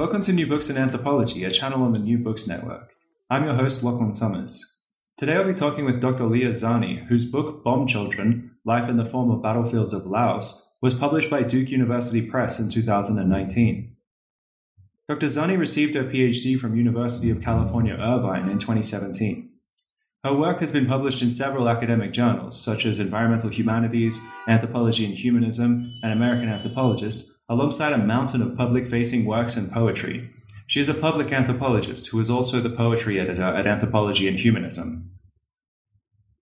Welcome to New Books in Anthropology, a channel on the New Books Network. I'm your host, Lachlan Summers. Today I'll be talking with Dr. Leah Zani, whose book Bomb Children Life in the Former Battlefields of Laos was published by Duke University Press in 2019. Dr. Zani received her PhD from University of California, Irvine in 2017. Her work has been published in several academic journals, such as Environmental Humanities, Anthropology and Humanism, and American Anthropologist, alongside a mountain of public facing works and poetry. She is a public anthropologist who is also the poetry editor at Anthropology and Humanism.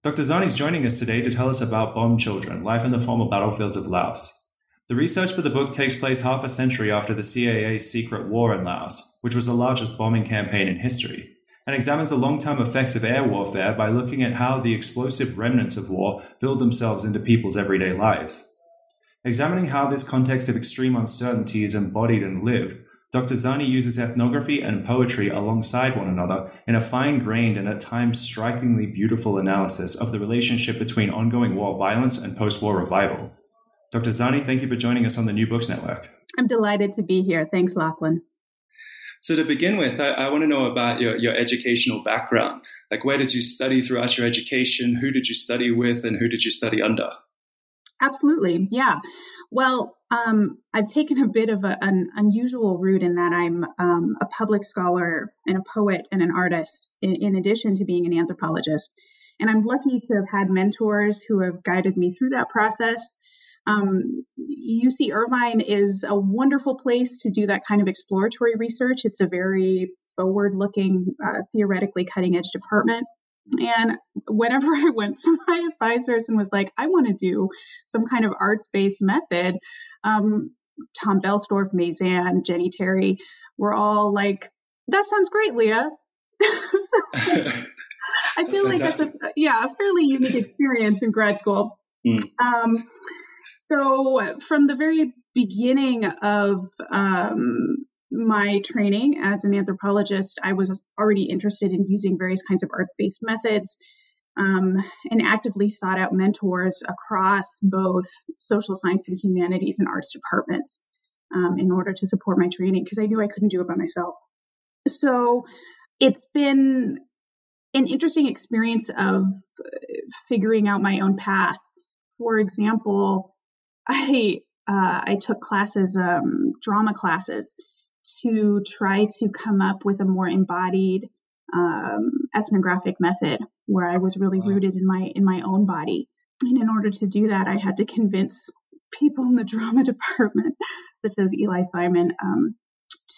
Dr. Zani is joining us today to tell us about Bomb Children Life in the Former Battlefields of Laos. The research for the book takes place half a century after the CIA's secret war in Laos, which was the largest bombing campaign in history, and examines the long term effects of air warfare by looking at how the explosive remnants of war build themselves into people's everyday lives. Examining how this context of extreme uncertainty is embodied and lived, Dr. Zani uses ethnography and poetry alongside one another in a fine grained and at times strikingly beautiful analysis of the relationship between ongoing war violence and post war revival. Dr. Zani, thank you for joining us on the New Books Network. I'm delighted to be here. Thanks, Lachlan. So, to begin with, I, I want to know about your, your educational background. Like, where did you study throughout your education? Who did you study with, and who did you study under? Absolutely. Yeah. Well, um, I've taken a bit of a, an unusual route in that I'm um, a public scholar and a poet and an artist, in, in, addition to being an anthropologist. And I'm lucky to have had mentors who have guided me through that process. Um, UC Irvine is a wonderful place to do that kind of exploratory research. It's a very forward looking, uh, theoretically cutting edge department. And whenever I went to my advisors and was like, I want to do some kind of arts based method, um, Tom Boellstorff, Mazan, Jenny Terry were all like, that sounds great, Leah. so, I feel like that's a yeah a fairly unique experience in grad school. Mm. Um, so from the very beginning of um, my training as an anthropologist, I was already interested in using various kinds of arts based methods um, and actively sought out mentors across both social science and humanities and arts departments um, in order to support my training because I knew I couldn't do it by myself. So it's been an interesting experience of figuring out my own path. For example, I uh, I took classes, um, drama classes, to try to come up with a more embodied um, ethnographic method where I was really wow. rooted in my in my own body. And in order to do that, I had to convince people in the drama department, such as Eli Simon, um,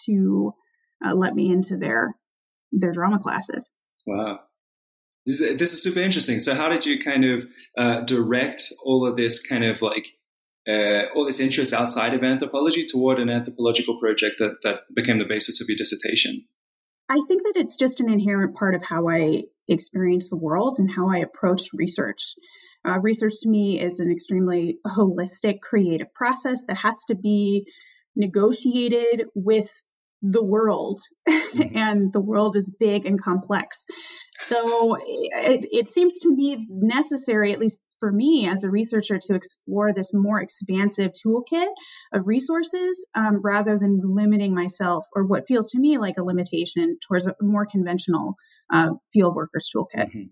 to uh, let me into their their drama classes. Wow. This is, this is super interesting. So, how did you kind of uh, direct all of this kind of like uh, all this interest outside of anthropology toward an anthropological project that, that became the basis of your dissertation? I think that it's just an inherent part of how I experience the world and how I approach research. Uh, research to me is an extremely holistic, creative process that has to be negotiated with the world mm-hmm. and the world is big and complex so it, it, seems to me necessary at least for me as a researcher to explore this more expansive toolkit of resources um, rather than limiting myself or what feels to me like a limitation towards a more conventional uh, field workers toolkit mm-hmm.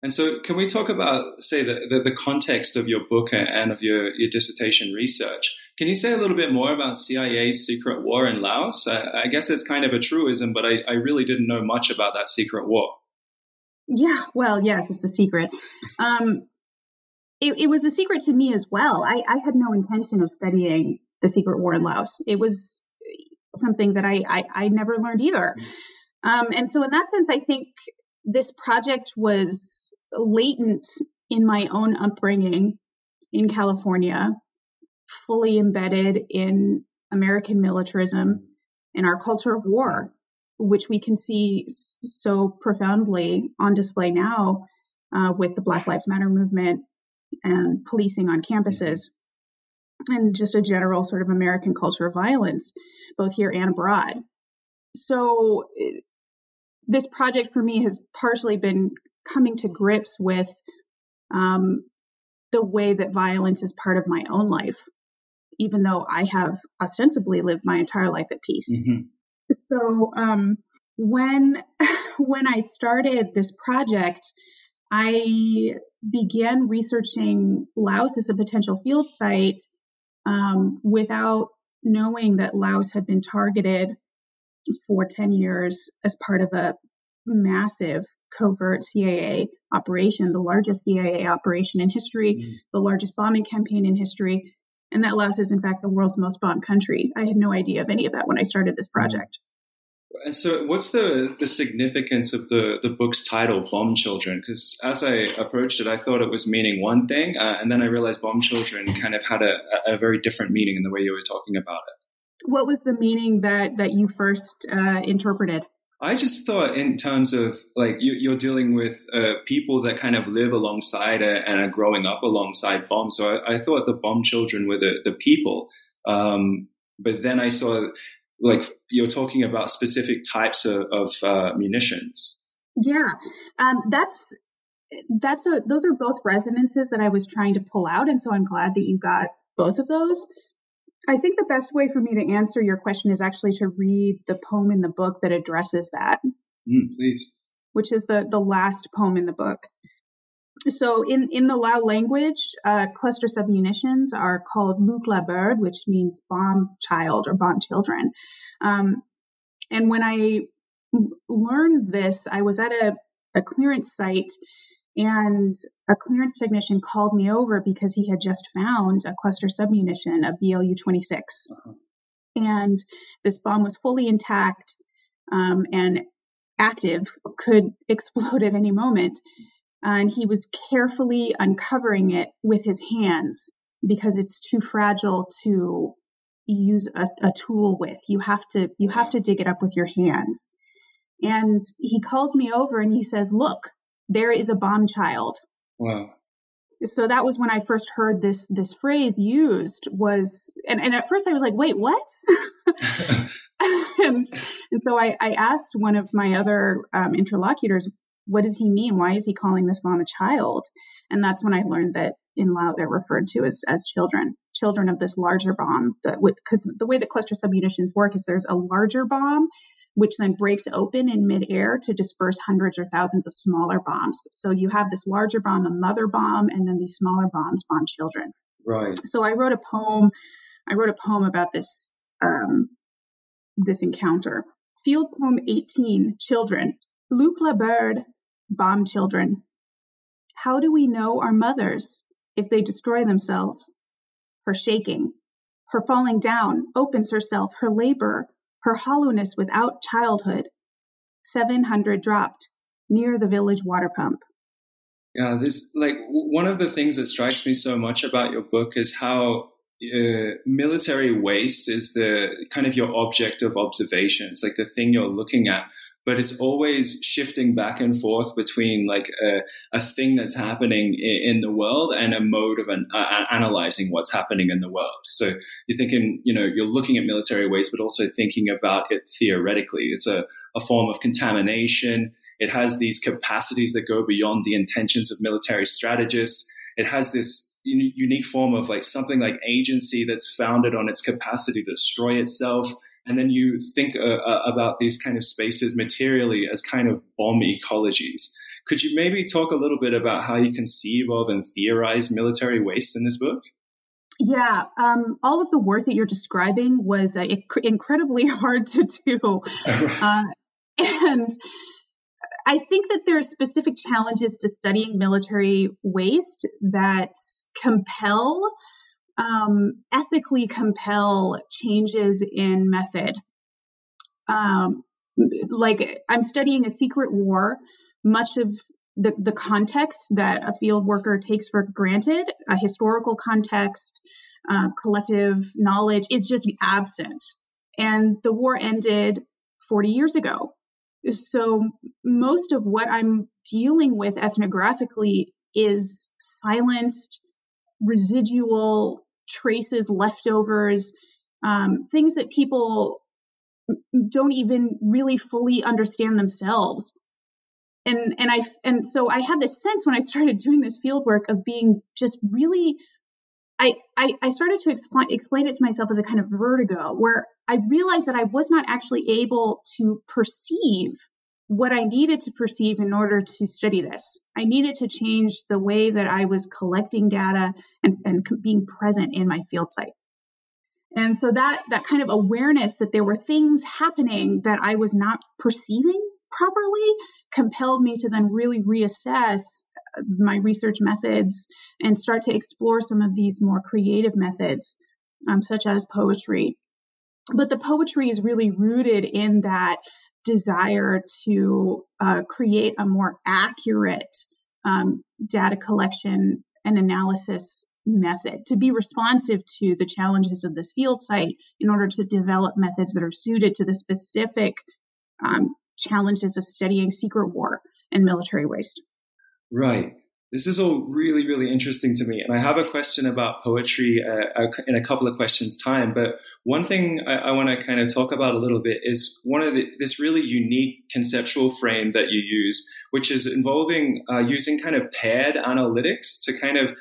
And so, can we talk about, say, the, the, the, context of your book and of your, your dissertation research? Can you say a little bit more about CIA's secret war in Laos? I, I guess it's kind of a truism, but I, I really didn't know much about that secret war. Yeah, well, yes, it's a secret. Um, it, it, was a secret to me as well. I, I, had no intention of studying the secret war in Laos. It was something that I, I, I never learned either. Um, and so, in that sense, I think this project was latent in my own upbringing in California, fully embedded in American militarism, and our culture of war, which we can see so profoundly on display now uh, with the Black Lives Matter movement and policing on campuses and just a general sort of American culture of violence, both here and abroad. So, this project for me has partially been coming to grips with um, the way that violence is part of my own life, even though I have ostensibly lived my entire life at peace. Mm-hmm. So, um, when when I started this project, I began researching Laos as a potential field site um, without knowing that Laos had been targeted for 10 years as part of a massive covert CIA operation, the largest CIA operation in history, mm-hmm. the largest bombing campaign in history. And that Laos is, in fact, the world's most bombed country. I had no idea of any of that when I started this project. And so, what's the, the significance of the, the book's title, Bomb Children? Because as I approached it, I thought it was meaning one thing, uh, and then I realized Bomb Children kind of had a, a, very different meaning in the way you were talking about it. What was the meaning that, that you first uh, interpreted? I just thought, in terms of like you, are dealing with uh, people that kind of live alongside it and are growing up alongside bombs. So I, I thought the bomb children were the, the people. Um, but then I saw like you're talking about specific types of, of uh, munitions. Yeah, um, that's that's a those are both resonances that I was trying to pull out, and so I'm glad that you got both of those. I think the best way for me to answer your question is actually to read the poem in the book that addresses that. Mm, please. Which is the the last poem in the book. So in, in the Lao language, uh, cluster submunitions are called Luc la Bird, which means bomb child or bomb children. Um, and when I learned this, I was at a, a clearance site and a clearance technician called me over because he had just found a cluster submunition, a BLU 26. Uh-huh. And this bomb was fully intact um, and active, could explode at any moment and he was carefully uncovering it with his hands because it's too fragile to use a, a, tool with. You have to you have to dig it up with your hands. And he calls me over and he says, "Look, there is a bomb child." Wow. So that was when I first heard this this phrase used was and, and at first I was like, wait, what? and, and so I, I asked one of my other um, interlocutors, what does he mean? Why is he calling this bomb a child? And that's when I learned that in Lao they're referred to as, as children, children of this larger bomb. Because the way that cluster submunitions work is there's a larger bomb, which then breaks open in midair to disperse hundreds or thousands of smaller bombs. So you have this larger bomb, a mother bomb, and then these smaller bombs bomb children. Right. So I wrote a poem. I wrote a poem about this um, this encounter. Field poem 18, Children. Luc La Bird bomb children. How do we know our mothers if they destroy themselves? Her shaking, her falling down opens herself, her labor, her hollowness without childhood. 700 dropped near the village water pump. Yeah, this like one of the things that strikes me so much about your book is how uh, military waste is the kind of your object of observation. It's like the thing you're looking at but it's always shifting back and forth between like a, a thing that's happening in, the world and a mode of an, uh, analyzing what's happening in the world. So you're thinking, you know, you're looking at military waste, but also thinking about it theoretically. It's a, a form of contamination. It has these capacities that go beyond the intentions of military strategists. It has this unique form of like something like agency that's founded on its capacity to destroy itself and then you think uh, uh, about these kind of spaces materially as kind of bomb ecologies. Could you maybe talk a little bit about how you conceive of and theorize military waste in this book? Yeah, um, all of the work that you're describing was uh, inc- incredibly hard to do. uh, and I think that there are specific challenges to studying military waste that compel um, ethically compel changes in method. Um, like I'm studying a secret war, much of the, the context that a field worker takes for granted, a historical context, uh, collective knowledge is just absent. And the war ended 40 years ago. So most of what I'm dealing with ethnographically is silenced, residual traces, leftovers, um, things that people don't even really fully understand themselves. And and I and so I had this sense when I started doing this field work of being just really I, I, I started to explain, explain it to myself as a kind of vertigo where I realized that I was not actually able to perceive what I needed to perceive in order to study this. I needed to change the way that I was collecting data and, and being present in my field site. And so that, that kind of awareness that there were things happening that I was not perceiving properly compelled me to then really reassess my research methods and start to explore some of these more creative methods, um, such as poetry. But the poetry is really rooted in that desire to uh, create a more accurate um, data collection and analysis method to be responsive to the challenges of this field site in order to develop methods that are suited to the specific um, challenges of studying secret war and military waste. Right. This is all really, really interesting to me. And I have a question about poetry uh, in a couple of questions' time. But one thing I, I want to kind of talk about a little bit is one of the, this really unique conceptual frame that you use, which is involving uh, using kind of paired analytics to kind of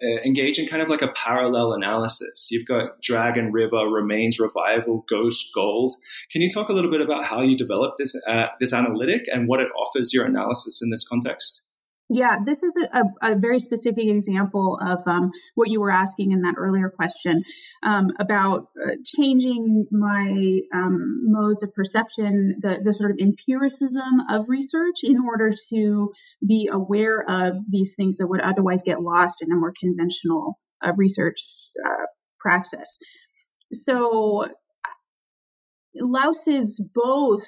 uh, engage in kind of like a parallel analysis. You've got Dragon River, Remains Revival, Ghost Gold. Can you talk a little bit about how you developed this uh, this analytic and what it offers your analysis in this context? Yeah, this is a, a, very specific example of um, what you were asking in that earlier question um, about uh, changing my um, modes of perception, the, the sort of empiricism of research in order to be aware of these things that would otherwise get lost in a more conventional uh, research uh, praxis. So, Laos is both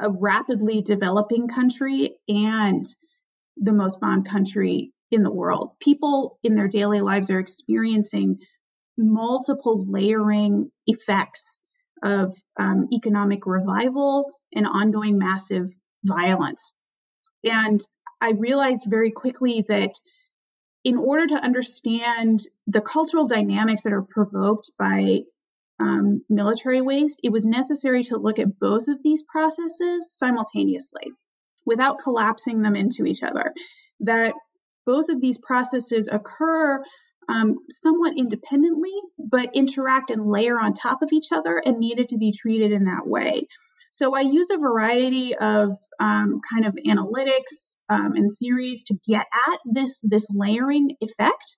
a rapidly developing country and the most bombed country in the world. People in their daily lives are experiencing multiple layering effects of um, economic revival and ongoing massive violence. And I realized very quickly that in order to understand the cultural dynamics that are provoked by um, military waste, it was necessary to look at both of these processes simultaneously without collapsing them into each other. That both of these processes occur um, somewhat independently, but interact and layer on top of each other and needed to be treated in that way. So I use a variety of um, kind of analytics um, and theories to get at this this layering effect,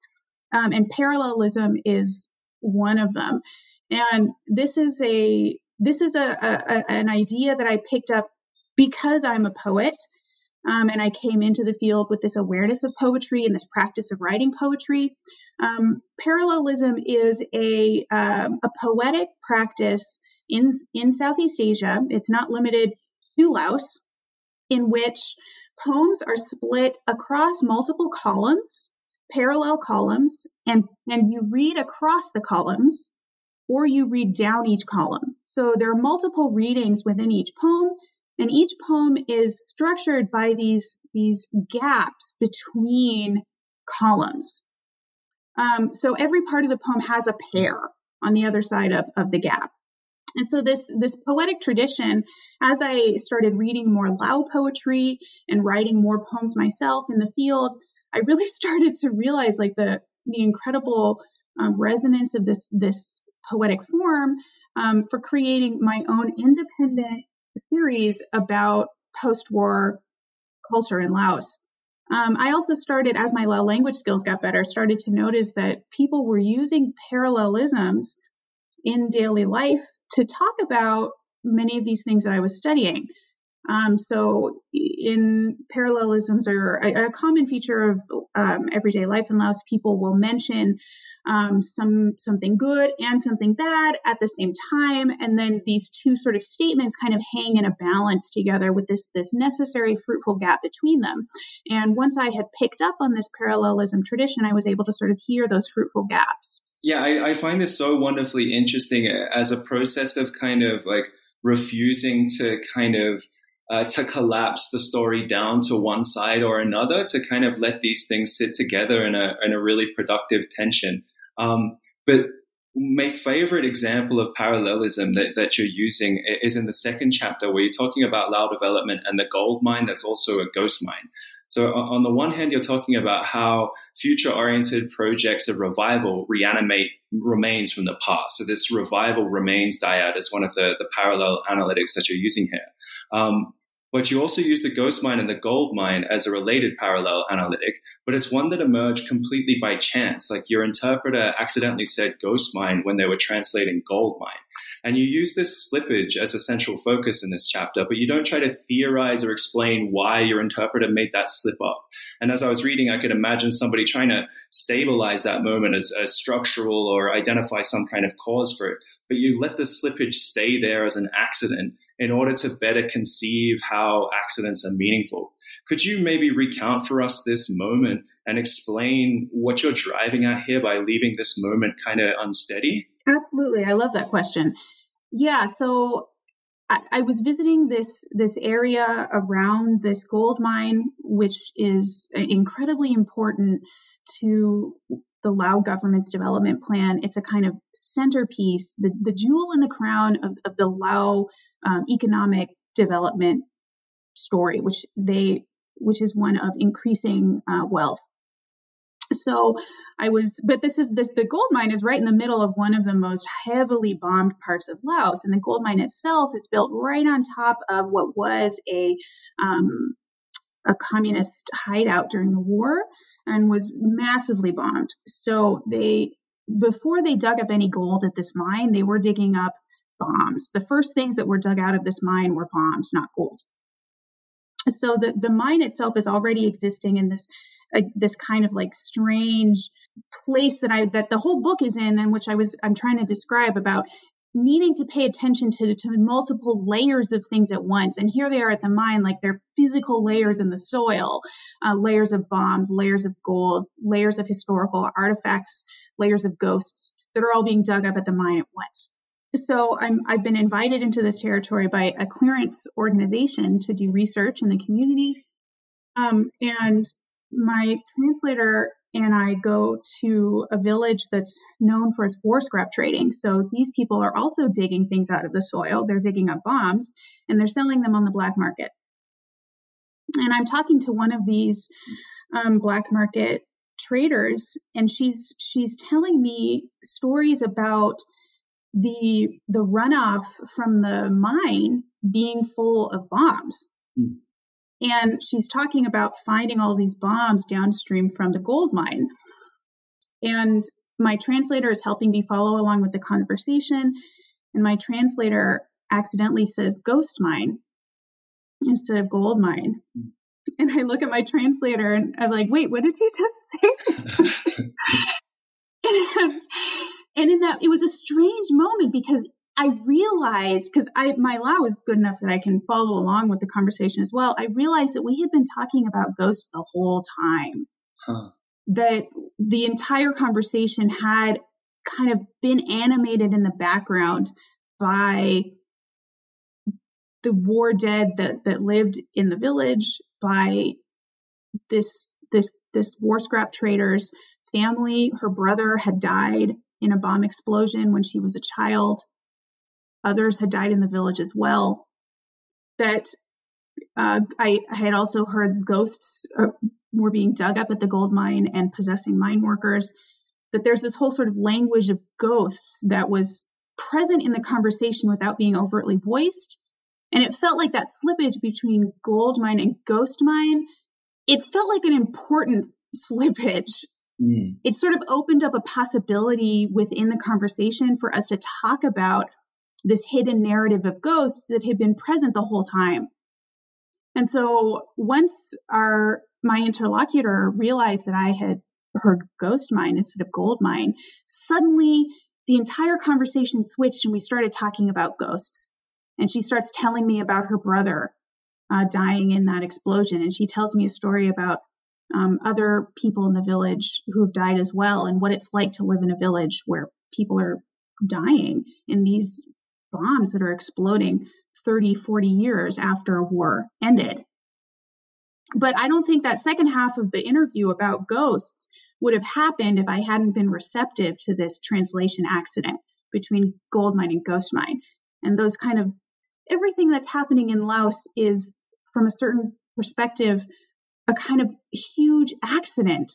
um, and parallelism is one of them. And this is a this is a, a, an idea that I picked up because I'm a poet um, and I came into the field with this awareness of poetry and this practice of writing poetry. Um, parallelism is a, um, a poetic practice in, in Southeast Asia. It's not limited to Laos, in which poems are split across multiple columns, parallel columns, and, and you read across the columns or you read down each column. So there are multiple readings within each poem and each poem is structured by these, these gaps between columns. Um, so every part of the poem has a pair on the other side of, of the gap. And so this, this poetic tradition, as I started reading more Lao poetry and writing more poems myself in the field, I really started to realize like the, the incredible um, resonance of this, this poetic form um, for creating my own independent theories about post-war culture in Laos. Um, I also started, as my Lao language skills got better, started to notice that people were using parallelisms in daily life to talk about many of these things that I was studying. Um, so, in parallelisms are a, a common feature of um, everyday life in Laos. People will mention um, some something good and something bad at the same time, and then these two sort of statements kind of hang in a balance together with this this necessary fruitful gap between them. And once I had picked up on this parallelism tradition, I was able to sort of hear those fruitful gaps. yeah, I, I find this so wonderfully interesting as a process of kind of like refusing to kind of uh, to collapse the story down to one side or another, to kind of let these things sit together in a in a really productive tension. Um, but my favorite example of parallelism that, that you're using is in the second chapter where you're talking about Lao development and the gold mine that's also a ghost mine. So on the one hand, you're talking about how future oriented projects of revival reanimate remains from the past. So this revival remains dyad is one of the, the parallel analytics that you're using here. Um, but you also use the ghost mine and the gold mine as a related parallel analytic, but it's one that emerged completely by chance. Like your interpreter accidentally said ghost mine when they were translating gold mine. And you use this slippage as a central focus in this chapter, but you don't try to theorize or explain why your interpreter made that slip up. And as I was reading, I could imagine somebody trying to stabilize that moment as, as structural or identify some kind of cause for it. But you let the slippage stay there as an accident in order to better conceive how accidents are meaningful. Could you maybe recount for us this moment and explain what you're driving at here by leaving this moment kind of unsteady? Absolutely. I love that question. Yeah. So I, I, was visiting this this area around this gold mine, which is incredibly important to the Lao government's development plan. It's a kind of centerpiece, the, the jewel in the crown of, of the Lao um, economic development story, which they which is one of increasing uh, wealth so I was, but this is this, the gold mine is right in the middle of one of the most heavily bombed parts of Laos. And the gold mine itself is built right on top of what was a, um, a communist hideout during the war and was massively bombed. So they, before they dug up any gold at this mine, they were digging up bombs. The first things that were dug out of this mine were bombs, not gold. So the, the mine itself is already existing in this a, this kind of like strange place that I that the whole book is in, and which I was I'm trying to describe about needing to pay attention to, to multiple layers of things at once. And here they are at the mine, like they're physical layers in the soil, uh, layers of bombs, layers of gold, layers of historical artifacts, layers of ghosts that are all being dug up at the mine at once. So I'm, I've been invited into this territory by a clearance organization to do research in the community. Um, and my translator and I go to a village that's known for its war scrap trading. So these people are also digging things out of the soil. They're digging up bombs and they're selling them on the black market. And I'm talking to one of these um, black market traders, and she's she's telling me stories about the the runoff from the mine being full of bombs. Mm. And she's talking about finding all these bombs downstream from the gold mine. And my translator is helping me follow along with the conversation. And my translator accidentally says ghost mine instead of gold mine. And I look at my translator and I'm like, wait, what did you just say? and, and in that, it was a strange moment because I realized because I my Lao is good enough that I can follow along with the conversation as well. I realized that we had been talking about ghosts the whole time. Huh. That the entire conversation had kind of been animated in the background by the war dead that that lived in the village, by this this this war scrap trader's family. Her brother had died in a bomb explosion when she was a child others had died in the village as well. That uh, I, I, had also heard ghosts uh, were being dug up at the gold mine and possessing mine workers. That there's this whole sort of language of ghosts that was present in the conversation without being overtly voiced. And it felt like that slippage between gold mine and ghost mine, it felt like an important slippage. Mm. It sort of opened up a possibility within the conversation for us to talk about this hidden narrative of ghosts that had been present the whole time. And so once our my interlocutor realized that I had heard ghost mine instead of gold mine, suddenly the entire conversation switched and we started talking about ghosts. And she starts telling me about her brother uh, dying in that explosion. And she tells me a story about um, other people in the village who have died as well, and what it's like to live in a village where people are dying in these bombs that are exploding 30, 40 years after a war ended. But I don't think that second half of the interview about ghosts would have happened if I hadn't been receptive to this translation accident between gold mine and ghost mine. And those kind of everything that's happening in Laos is, from a certain perspective, a kind of huge accident.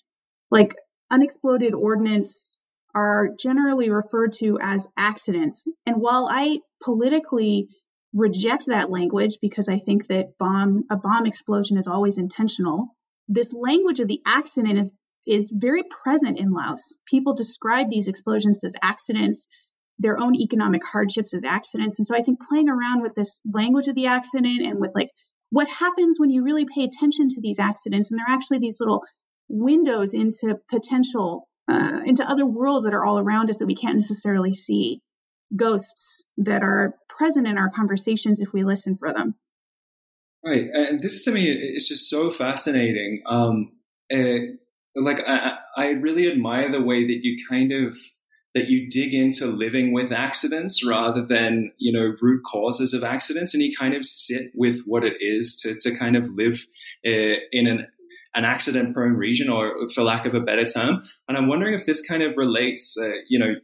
Like unexploded ordnance are generally referred to as accidents. And while I politically reject that language because I think that bomb a bomb explosion is always intentional. This language of the accident is is very present in Laos. People describe these explosions as accidents, their own economic hardships as accidents. And so I think playing around with this language of the accident and with like what happens when you really pay attention to these accidents and they're actually these little windows into potential uh, into other worlds that are all around us that we can't necessarily see ghosts that are present in our conversations if we listen for them. Right, and this to me is just so fascinating. Um, it, like I, I really admire the way that you kind of that you dig into living with accidents rather than you know root causes of accidents, and you kind of sit with what it is to to kind of live uh, in an an accident prone region, or for lack of a better term. And I'm wondering if this kind of relates, uh, you know,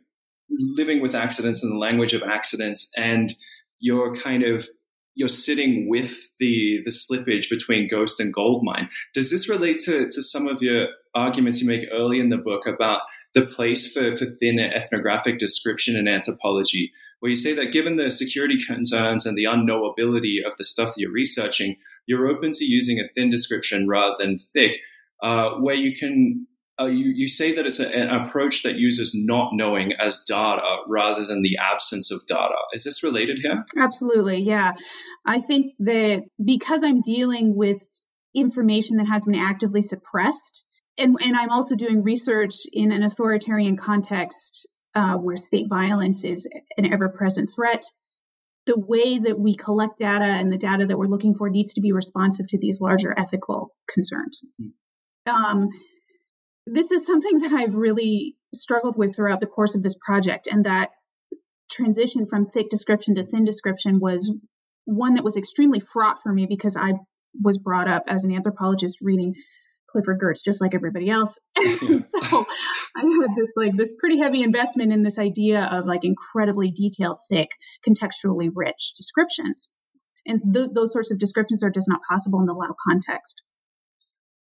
living with accidents and the language of accidents and you're kind of you're sitting with the the slippage between ghost and gold mine does this relate to, to some of your arguments you make early in the book about the place for, for thin ethnographic description in anthropology where you say that given the security concerns and the unknowability of the stuff that you're researching you're open to using a thin description rather than thick uh, where you can uh, you, you say that it's a, an approach that uses not knowing as data rather than the absence of data. Is this related here? Absolutely, yeah. I think that because I'm dealing with information that has been actively suppressed, and, and I'm also doing research in an authoritarian context uh, where state violence is an ever present threat. The way that we collect data and the data that we're looking for needs to be responsive to these larger ethical concerns. Um, this is something that I've really struggled with throughout the course of this project, and that transition from thick description to thin description was one that was extremely fraught for me because I was brought up as an anthropologist reading Clifford Geertz, just like everybody else. so I had this like this pretty heavy investment in this idea of like incredibly detailed, thick, contextually rich descriptions. And th- those sorts of descriptions are just not possible in the Lao context.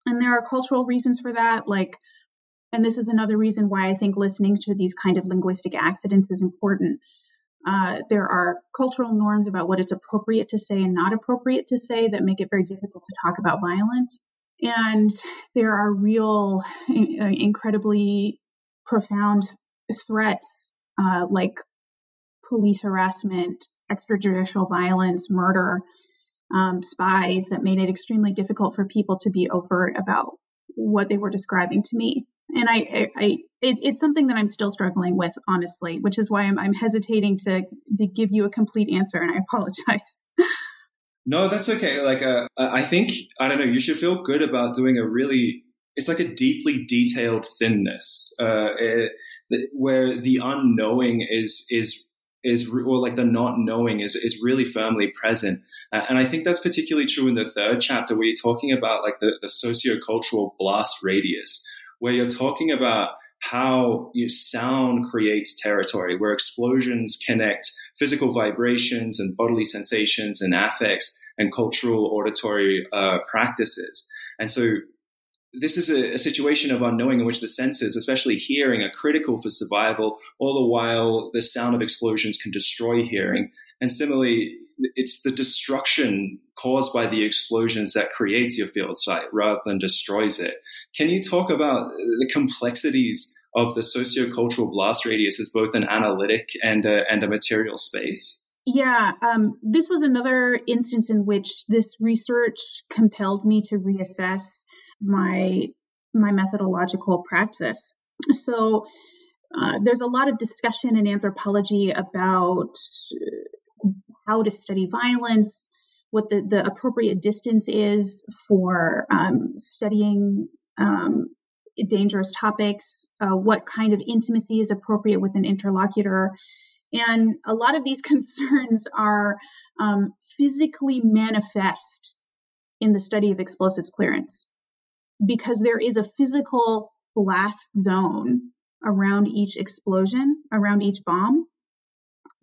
And there are cultural reasons for that, like, and this is another reason why I think listening to these kind of linguistic accidents is important. Uh, there are cultural norms about what it's appropriate to say and not appropriate to say that make it very difficult to talk about violence. And there are real, uh, incredibly profound threats uh, like police harassment, extrajudicial violence, murder, um, spies that made it extremely difficult for people to be overt about what they were describing to me. And I, I, I it, it's something that I'm still struggling with, honestly, which is why I'm, I'm hesitating to to give you a complete answer, and I apologize. No, that's okay. Like, uh, I think I don't know. You should feel good about doing a really. It's like a deeply detailed thinness, uh, it, where the unknowing is is is or like the not knowing is is really firmly present. Uh, and I think that's particularly true in the third chapter where you're talking about like the, the sociocultural blast radius, where you're talking about how sound creates territory, where explosions connect physical vibrations and bodily sensations and affects and cultural auditory uh, practices. And so this is a, a, situation of unknowing in which the senses, especially hearing, are critical for survival, all the while the sound of explosions can destroy hearing. And similarly, it's the destruction caused by the explosions that creates your field site rather than destroys it. Can you talk about the complexities of the sociocultural blast radius as both an analytic and a, and a material space? Yeah, um, this was another instance in which this research compelled me to reassess my my methodological practice. So uh, there's a lot of discussion in anthropology about how to study violence, what the, the appropriate distance is for um, studying um, dangerous topics, uh, what kind of intimacy is appropriate with an interlocutor. And a lot of these concerns are um, physically manifest in the study of explosives clearance because there is a physical blast zone around each explosion, around each bomb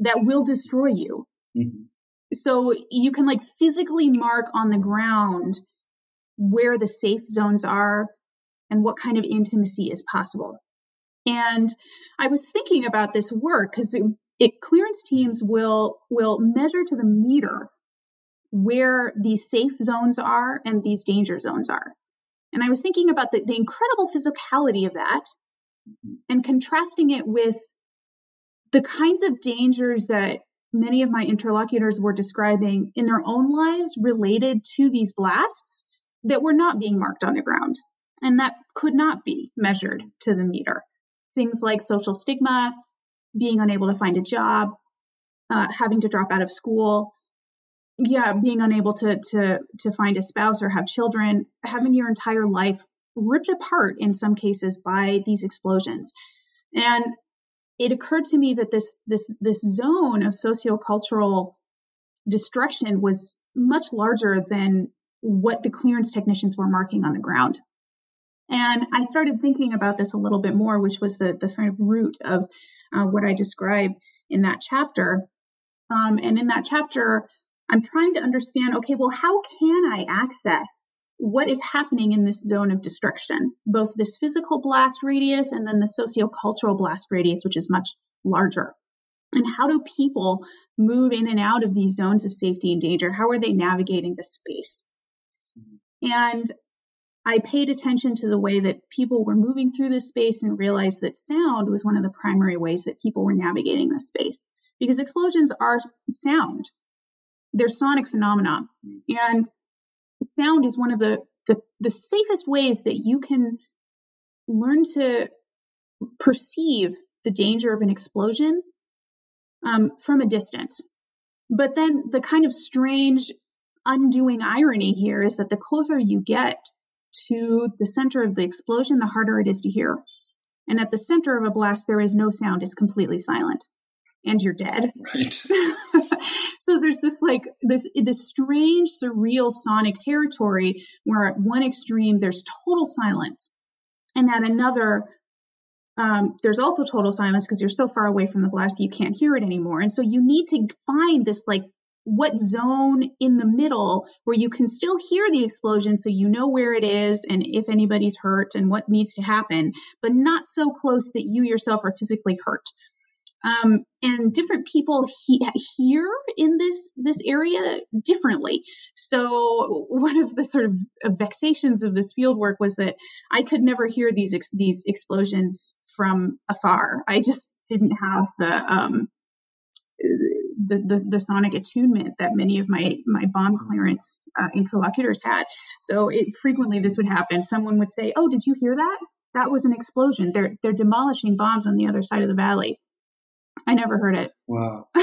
that will destroy you. Mm-hmm. So you can like physically mark on the ground where the safe zones are and what kind of intimacy is possible. And I was thinking about this work because it, it, clearance teams will will measure to the meter where these safe zones are and these danger zones are. And I was thinking about the, the incredible physicality of that and contrasting it with the kinds of dangers that many of my interlocutors were describing in their own lives related to these blasts that were not being marked on the ground and that could not be measured to the meter. Things like social stigma, being unable to find a job, uh, having to drop out of school, yeah, being unable to to to find a spouse or have children, having your entire life ripped apart in some cases by these explosions. And it occurred to me that this this this zone of sociocultural destruction was much larger than what the clearance technicians were marking on the ground. And I started thinking about this a little bit more, which was the, the sort of root of uh, what I describe in that chapter. Um, and in that chapter, I'm trying to understand okay, well, how can I access what is happening in this zone of destruction, both this physical blast radius and then the sociocultural blast radius, which is much larger? And how do people move in and out of these zones of safety and danger? How are they navigating the space? And I paid attention to the way that people were moving through this space and realized that sound was one of the primary ways that people were navigating this space because explosions are sound. They're sonic phenomena. And sound is one of the, the, the safest ways that you can learn to perceive the danger of an explosion um, from a distance. But then the kind of strange undoing irony here is that the closer you get to the center of the explosion, the harder it is to hear. And at the center of a blast, there is no sound. It's completely silent. And you're dead. Right. so there's this like, there's this strange, surreal sonic territory where at one extreme, there's total silence. And at another, um, there's also total silence because you're so far away from the blast you can't hear it anymore. And so you need to find this like what zone in the middle where you can still hear the explosion so you know where it is and if anybody's hurt and what needs to happen, but not so close that you yourself are physically hurt. Um, and different people he- hear in this this area differently. So one of the sort of vexations of this field work was that I could never hear these ex- these explosions from afar. I just didn't have the um, the, the, the, sonic attunement that many of my my bomb clearance uh, interlocutors had. So it frequently this would happen. Someone would say, "Oh, did you hear that? That was an explosion. They're they're demolishing bombs on the other side of the valley." I never heard it. Wow.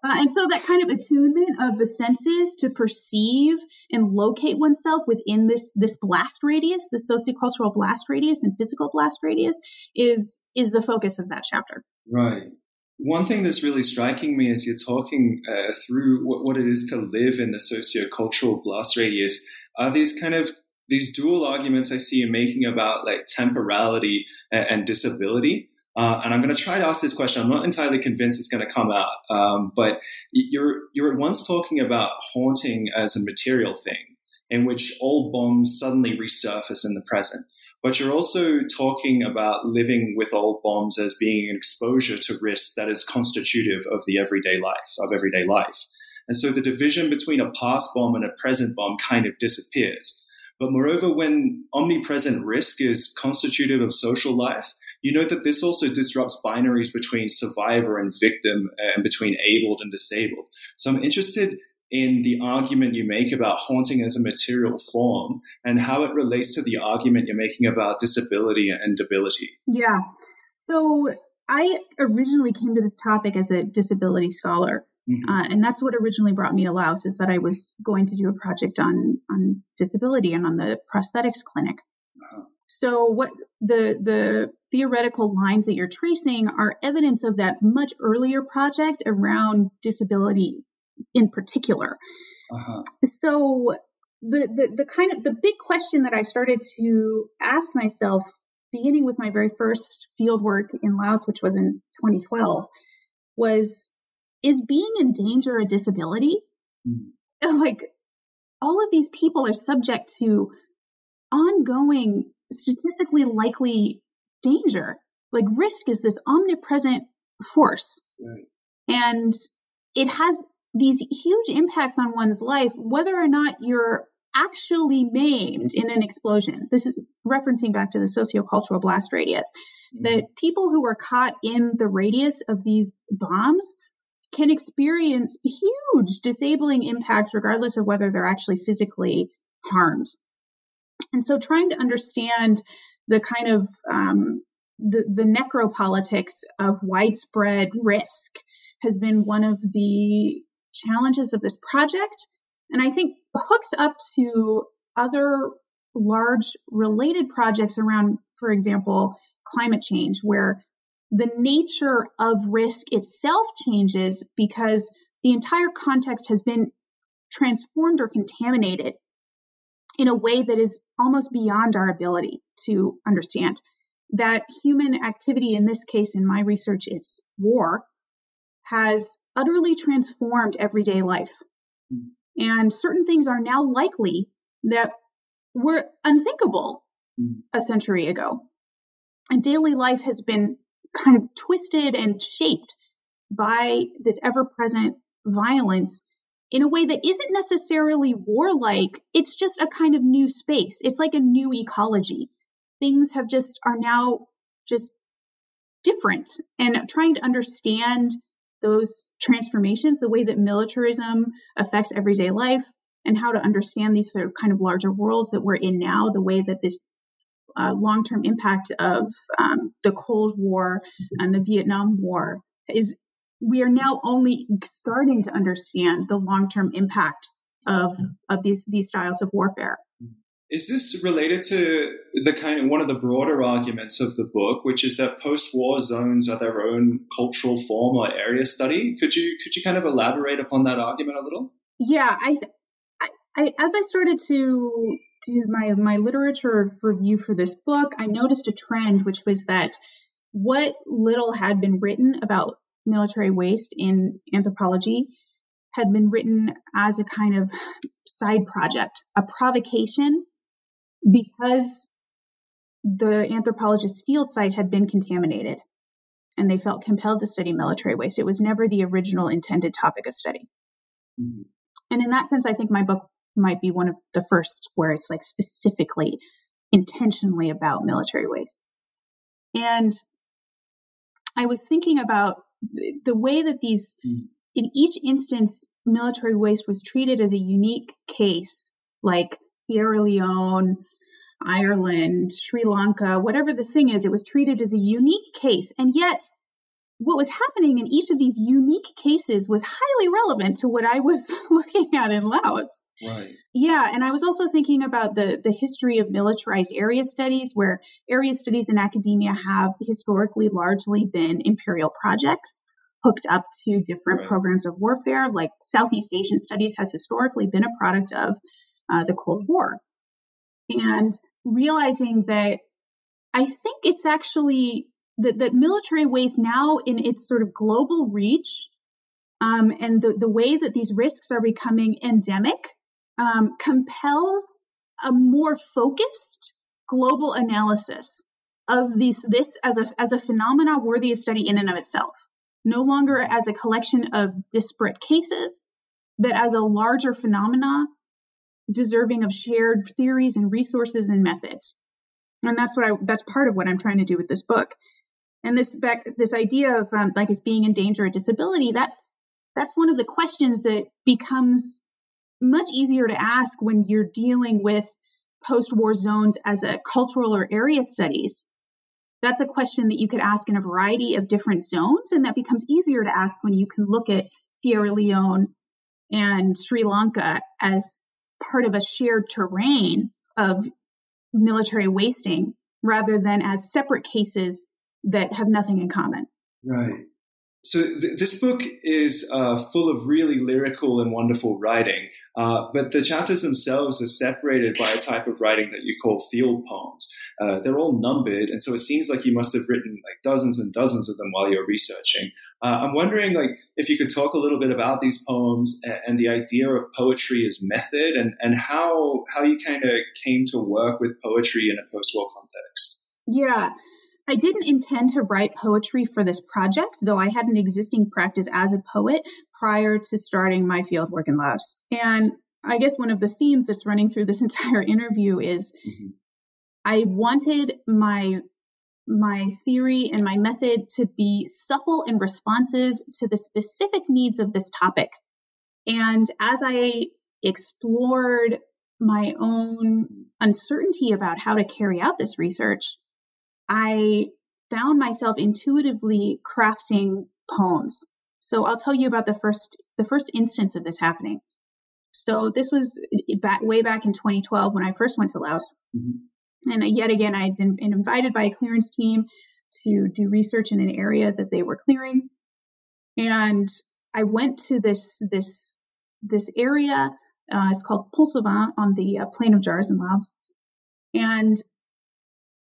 Uh, and so that kind of attunement of the senses to perceive and locate oneself within this this blast radius, the sociocultural blast radius and physical blast radius, is is the focus of that chapter. Right one thing that's really striking me as you're talking uh, through what, what, it is to live in the socio-cultural blast radius are these kind of these dual arguments I see you making about like temporality and, and disability. Uh, and I'm going to try to ask this question. I'm not entirely convinced it's going to come out, um, but you're you're once talking about haunting as a material thing, in which old bombs suddenly resurface in the present but you're also talking about living with old bombs as being an exposure to risk that is constitutive of the everyday life, of everyday life. And so the division between a past bomb and a present bomb kind of disappears. But moreover, when omnipresent risk is constitutive of social life, you know that this also disrupts binaries between survivor and victim and between abled and disabled. So I'm interested in the argument you make about haunting as a material form and how it relates to the argument you're making about disability and debility. Yeah. So I originally came to this topic as a disability scholar. Mm-hmm. Uh, and that's what originally brought me to Laos is that I was going to do a project on on disability and on the prosthetics clinic. So what the the theoretical lines that you're tracing are evidence of that much earlier project around disability in particular. Uh-huh. So the, the the kind of the big question that I started to ask myself beginning with my very first field work in Laos, which was in 2012, was is being in danger a disability? Mm. Like all of these people are subject to ongoing statistically likely danger. Like risk is this omnipresent force. Right. And it has these huge impacts on one's life, whether or not you're actually maimed in an explosion. This is referencing back to the sociocultural blast radius. Mm-hmm. That people who are caught in the radius of these bombs can experience huge disabling impacts regardless of whether they're actually physically harmed. And so trying to understand the kind of um, the, the necropolitics of widespread risk has been one of the challenges of this project. And I think hooks up to other large related projects around, for example, climate change, where the nature of risk itself changes because the entire context has been transformed or contaminated in a way that is almost beyond our ability to understand. That human activity, in this case, in my research, it's war, has utterly transformed everyday life. Mm. And certain things are now likely that were unthinkable mm. a century ago. And daily life has been kind of twisted and shaped by this ever present violence in a way that isn't necessarily warlike. It's just a kind of new space. It's like a new ecology. Things have just are now just different and trying to understand those transformations, the way that militarism affects everyday life and how to understand these sort of kind of larger worlds that we're in now, the way that this uh, long-term impact of um, the Cold War and the Vietnam War is we are now only starting to understand the long-term impact of of these these styles of warfare. Is this related to the kind of one of the broader arguments of the book, which is that post-war zones are their own cultural form or area study? Could you could you kind of elaborate upon that argument a little? Yeah, I, I, I as I started to do my my literature review for this book, I noticed a trend, which was that what little had been written about military waste in anthropology had been written as a kind of side project, a provocation, because the anthropologist's field site had been contaminated and they felt compelled to study military waste. It was never the original intended topic of study. Mm-hmm. And in that sense, I think my book might be one of the first where it's like specifically intentionally about military waste. And I was thinking about the way that these, mm. in each instance, military waste was treated as a unique case, like Sierra Leone, Ireland, Sri Lanka, whatever the thing is, it was treated as a unique case. And yet, what was happening in each of these unique cases was highly relevant to what I was looking at in Laos. Right. Yeah, and I was also thinking about the the history of militarized area studies, where area studies in academia have historically largely been imperial projects hooked up to different right. programs of warfare. Like Southeast Asian studies has historically been a product of uh, the Cold War, and realizing that I think it's actually that, that military waste now in its sort of global reach um, and the, the way that these risks are becoming endemic um, compels a more focused global analysis of these this as a as a phenomena worthy of study in and of itself. No longer as a collection of disparate cases but as a larger phenomena deserving of shared theories and resources and methods. And that's what i that's part of what i'm trying to do with this book. And this back this idea of um, like as being in danger of disability that that's one of the questions that becomes much easier to ask when you're dealing with post-war zones as a cultural or area studies. That's a question that you could ask in a variety of different zones and that becomes easier to ask when you can look at sierra leone and sri lanka as part of a shared terrain of military wasting rather than as separate cases that have nothing in common. Right. So th- this book is uh, full of really lyrical and wonderful writing, uh, but the chapters themselves are separated by a type of writing that you call field poems. Uh, they're all numbered, and so it seems like you must have written like dozens and dozens of them while you're researching. Uh, I'm wondering, like, if you could talk a little bit about these poems and, and the idea of poetry as method, and and how how you kind of came to work with poetry in a post-war context. Yeah. I didn't intend to write poetry for this project, though I had an existing practice as a poet prior to starting my fieldwork in Laos. And I guess one of the themes that's running through this entire interview is mm-hmm. I wanted my my theory and my method to be supple and responsive to the specific needs of this topic. And as I explored my own uncertainty about how to carry out this research, I found myself intuitively crafting poems. So I'll tell you about the first the first instance of this happening. So this was back way back in 2012 when I first went to Laos. Mm-hmm. And yet again, I had been, invited by a clearance team to do research in an area that they were clearing. And I went to this this this area. Uh, it's called Pont on the uh, plain of jars and Laos. And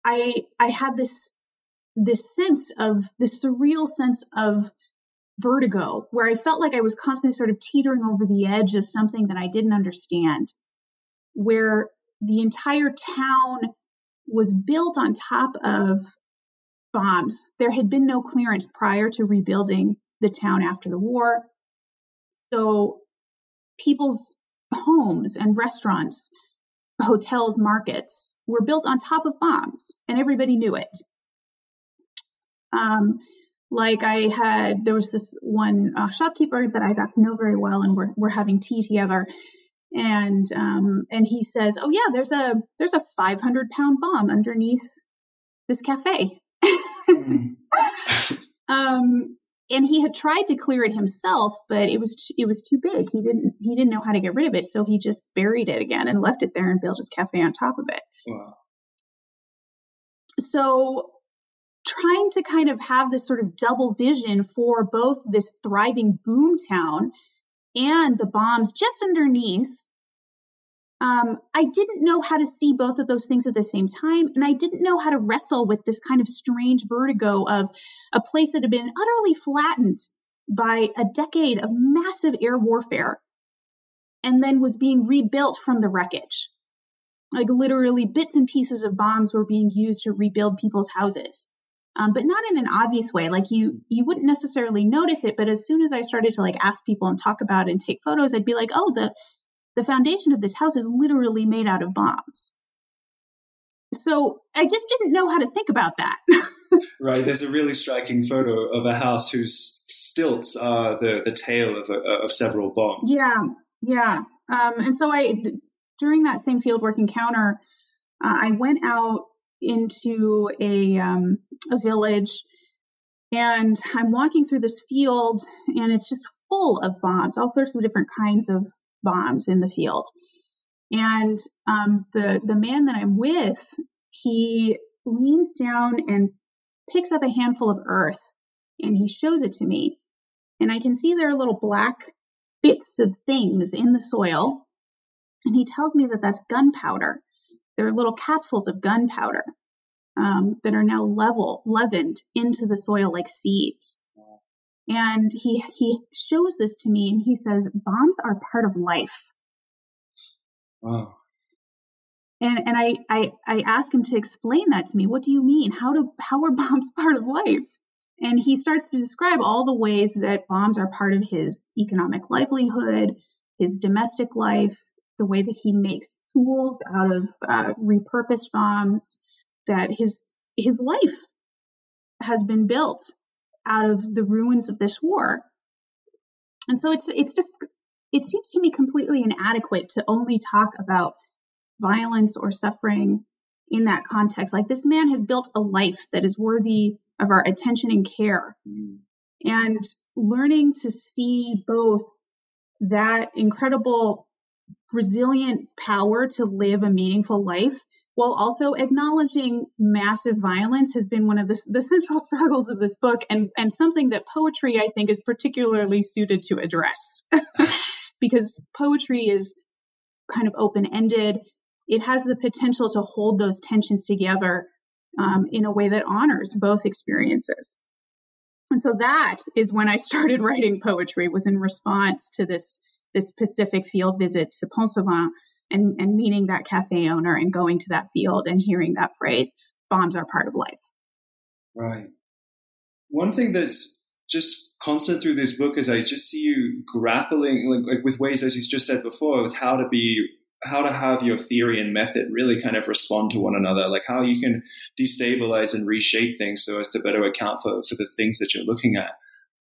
I I had this this sense of this surreal sense of vertigo where I felt like I was constantly sort of teetering over the edge of something that I didn't understand, where the entire town was built on top of bombs. There had been no clearance prior to rebuilding the town after the war. So people's homes and restaurants hotels, markets were built on top of bombs, and everybody knew it. Um, like I had, there was this one uh, shopkeeper that I got to know very well, and we're we're having tea together, and um, and he says, "Oh yeah, there's a there's a 500 pound bomb underneath this cafe." mm. um, and he had tried to clear it himself, but it was it was too big. He didn't he didn't know how to get rid of it, so he just buried it again and left it there and built his cafe on top of it. Wow. So trying to kind of have this sort of double vision for both this thriving boom town and the bombs just underneath um, I didn't know how to see both of those things at the same time. And I didn't know how to wrestle with this kind of strange vertigo of a place that had been utterly flattened by a decade of massive air warfare and then was being rebuilt from the wreckage. Like literally bits and pieces of bombs were being used to rebuild people's houses. Um, but not in an obvious way. Like you, you wouldn't necessarily notice it, but as soon as I started to like ask people and talk about it and take photos, I'd be like, oh, the the foundation of this house is literally made out of bombs. So I just didn't know how to think about that. right. There's a really striking photo of a house whose stilts are the, the tail of, a, of several bombs. Yeah. Yeah. Um, and so I, during that same fieldwork encounter, uh, I went out into a, um, a village and I'm walking through this field and it's just full of bombs, all sorts of different kinds of bombs in the field. And um, the the man that I'm with, he leans down and picks up a handful of earth and he shows it to me. And I can see there are little black bits of things in the soil. And he tells me that that's gunpowder. There are little capsules of gunpowder um, that are now level leavened into the soil like seeds. And he he shows this to me and he says, bombs are part of life. Wow. And and I, I I ask him to explain that to me. What do you mean? How do how are bombs part of life? And he starts to describe all the ways that bombs are part of his economic livelihood, his domestic life, the way that he makes tools out of uh, repurposed bombs, that his his life has been built out of the ruins of this war. And so it's it's just it seems to me completely inadequate to only talk about violence or suffering in that context. Like this man has built a life that is worthy of our attention and care. Mm. And learning to see both that incredible resilient power to live a meaningful life while also acknowledging massive violence has been one of the, the central struggles of this book and, and something that poetry, I think, is particularly suited to address. because poetry is kind of open ended. It has the potential to hold those tensions together um, in a way that honors both experiences. And so that is when I started writing poetry was in response to this, this Pacific field visit to Phonsavan and, and meeting that cafe owner and going to that field and hearing that phrase, bombs are part of life. Right. One thing that's just constant through this book is I just see you grappling like, like with ways, as you just said before, with how to be how to have your theory and method really kind of respond to one another, like how you can destabilize and reshape things so as to better account for, for the things that you're looking at.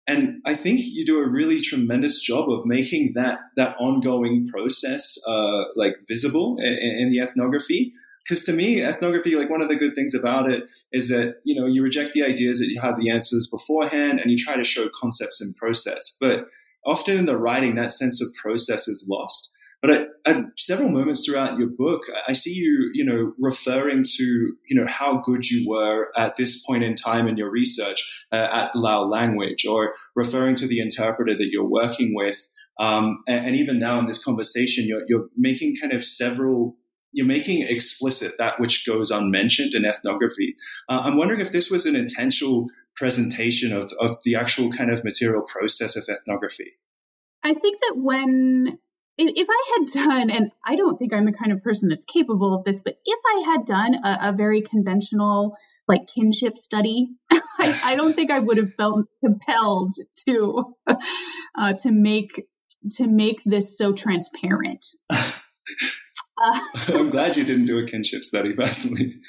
And I think you do a really tremendous job of making that that ongoing process uh, like visible in, in the ethnography. Because to me, ethnography, like one of the good things about it is that you know you reject the ideas that you have the answers beforehand, and you try to show concepts in process. But often in the writing, that sense of process is lost. But at, at, several moments throughout your book, I see you, you know, referring to, you know, how good you were at this point in time in your research uh, at Lao language, or referring to the interpreter that you're working with. Um, and, and, even now in this conversation, you're, you're making kind of several you're making explicit that which goes unmentioned in ethnography. Uh, I'm wondering if this was an intentional presentation of, of the actual kind of material process of ethnography. I think that when if I had done, and I don't think I'm the kind of person that's capable of this, but if I had done a, a very conventional like kinship study, I, I, don't think I would have felt compelled to uh, to make to make this so transparent. Uh, I'm glad you didn't do a kinship study, personally.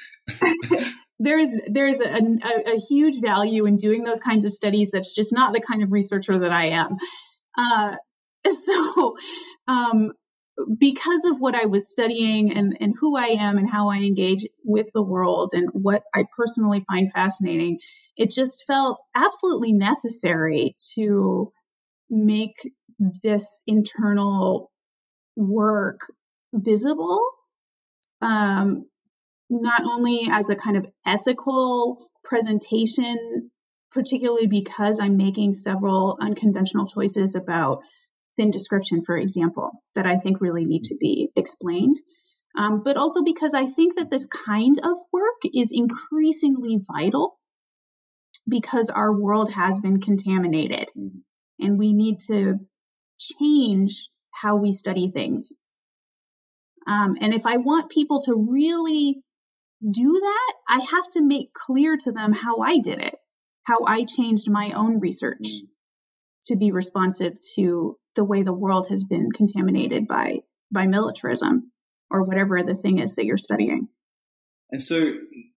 there's there's a, a, a, huge value in doing those kinds of studies. That's just not the kind of researcher that I am. Uh, so um, because of what I was studying and, and who I am and how I engage with the world and what I personally find fascinating, it just felt absolutely necessary to make this internal work visible, um, not only as a kind of ethical presentation, particularly because I'm making several unconventional choices about thin description, for example, that I think really need to be explained. Um, but also because I think that this kind of work is increasingly vital because our world has been contaminated and we need to change how we study things. Um, and if I want people to really do that, I have to make clear to them how I did it, how I changed my own research to be responsive to the way the world has been contaminated by by militarism or whatever the thing is that you're studying. And so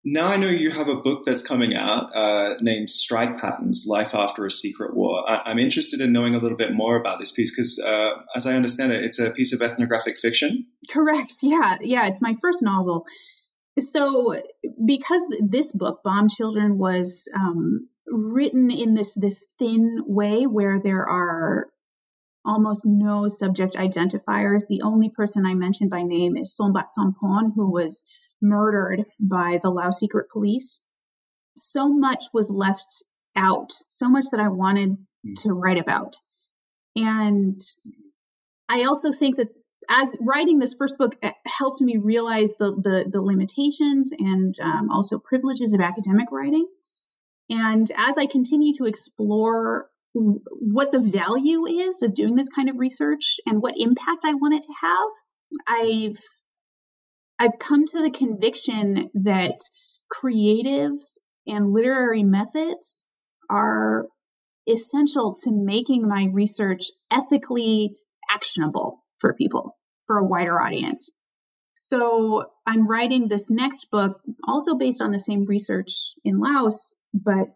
now I know you have a book that's coming out uh, named Strike Patterns Life After a Secret War. I- am interested in knowing a little bit more about this piece because, uh, as I understand it, it's a piece of ethnographic fiction. Correct. Yeah. Yeah. It's my first novel. So, because this book, Bomb Children, was um, written in this this thin way where there are almost no subject identifiers. The only person I mentioned by name is Sombath Somphone, who was murdered by the Lao secret police. So much was left out, so much that I wanted hmm. to write about. And I also think that as writing this first book helped me realize the, the, the limitations and um, also privileges of academic writing. And as I continue to explore what the value is of doing this kind of research and what impact I want it to have, I've I've come to the conviction that creative and literary methods are essential to making my research ethically actionable for people, for a wider audience. So I'm writing this next book also based on the same research in Laos, but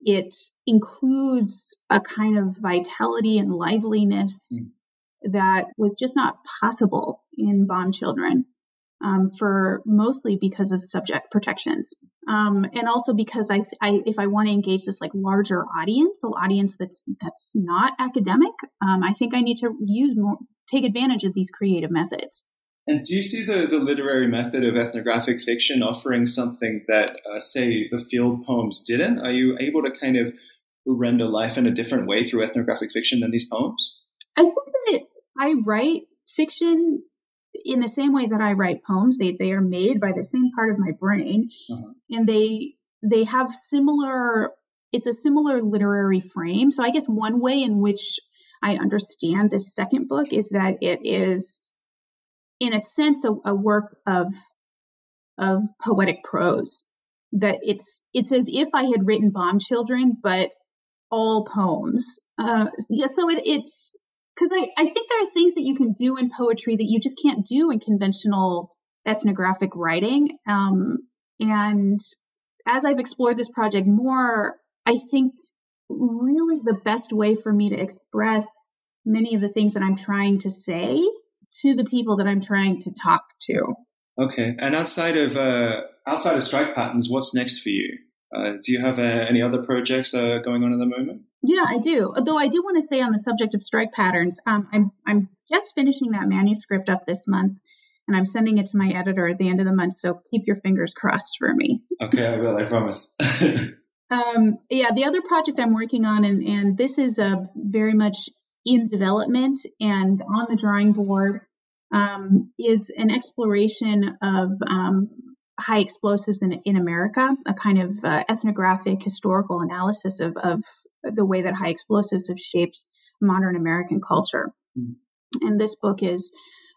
it includes a kind of vitality and liveliness mm. that was just not possible in bomb children. Um, for mostly because of subject protections, um, and also because I, I, if I want to engage this like larger audience, an audience that's that's not academic, um, I think I need to use more, take advantage of these creative methods. And do you see the, the literary method of ethnographic fiction offering something that, uh, say, the field poems didn't? Are you able to kind of render life in a different way through ethnographic fiction than these poems? I think that I write fiction in the same way that I write poems. They they are made by the same part of my brain, uh-huh. and they they have similar. It's a similar literary frame. So I guess one way in which I understand this second book is that it is, in a sense, a, a work of of poetic prose. That it's it's as if I had written Bomb Children, but all poems. Uh, yeah, so it, it's because I, I think there are things that you can do in poetry that you just can't do in conventional ethnographic writing. Um, and as I've explored this project more, I think really the best way for me to express many of the things that I'm trying to say to the people that I'm trying to talk to. Okay, and outside of uh, outside of strike patterns, what's next for you? Uh, do you have uh, any other projects uh, going on at the moment? Yeah, I do. Though I do want to say on the subject of strike patterns, um, I'm I'm just finishing that manuscript up this month, and I'm sending it to my editor at the end of the month. So keep your fingers crossed for me. Okay, I will. I promise. um, yeah, the other project I'm working on, and and this is a very much in development and on the drawing board, um, is an exploration of um, high explosives in, in America, a kind of uh, ethnographic historical analysis of, of the way that high explosives have shaped modern American culture. Mm. And this book is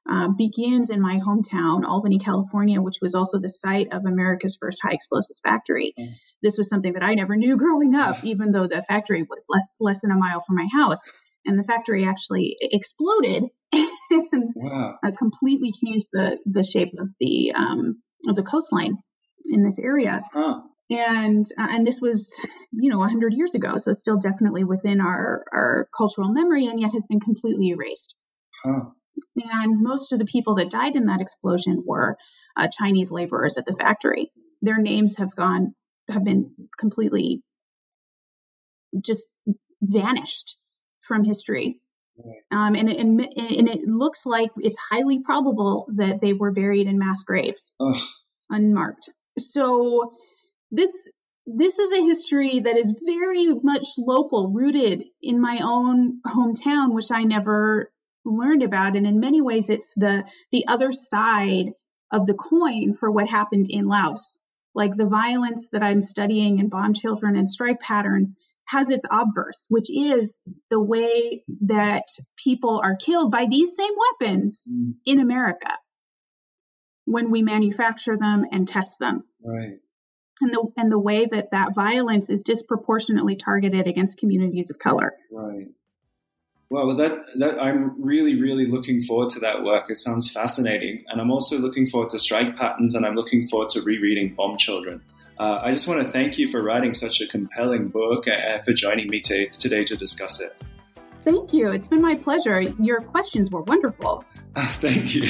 uh, begins in my hometown, Albany, California, which was also the site of America's first high explosives factory. Mm. This was something that I never knew growing up, even though the factory was less less than a mile from my house. And the factory actually exploded and wow. uh, completely changed the the shape of the um, of the coastline in this area. Huh. And uh, and this was, you know, 100 years ago, so it's still definitely within our our cultural memory, and yet has been completely erased. Huh. And most of the people that died in that explosion were uh, Chinese laborers at the factory. Their names have gone have been completely just vanished from history. Um, and, and, and it looks like it's highly probable that they were buried in mass graves, Ugh. unmarked. So this this is a history that is very much local, rooted in my own hometown, which I never learned about. And in many ways, it's the the other side of the coin for what happened in Laos. Like the violence that I'm studying in bomb children and strike patterns has its obverse, which is the way that people are killed by these same weapons mm. in America when we manufacture them and test them. Right. And the and the way that that violence is disproportionately targeted against communities of color. Right. Well, that that I'm really really looking forward to that work. It sounds fascinating, and I'm also looking forward to strike patterns, and I'm looking forward to rereading Bomb Children. Uh, I just want to thank you for writing such a compelling book and for joining me t- today to discuss it. Thank you. It's been my pleasure. Your questions were wonderful. thank you.